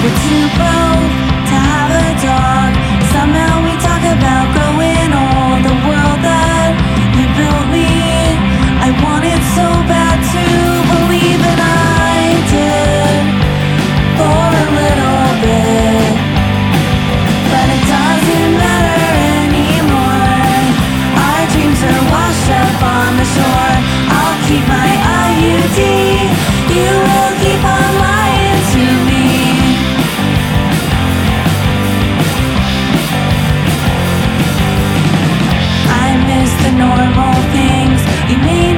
Two birds. the normal things you need.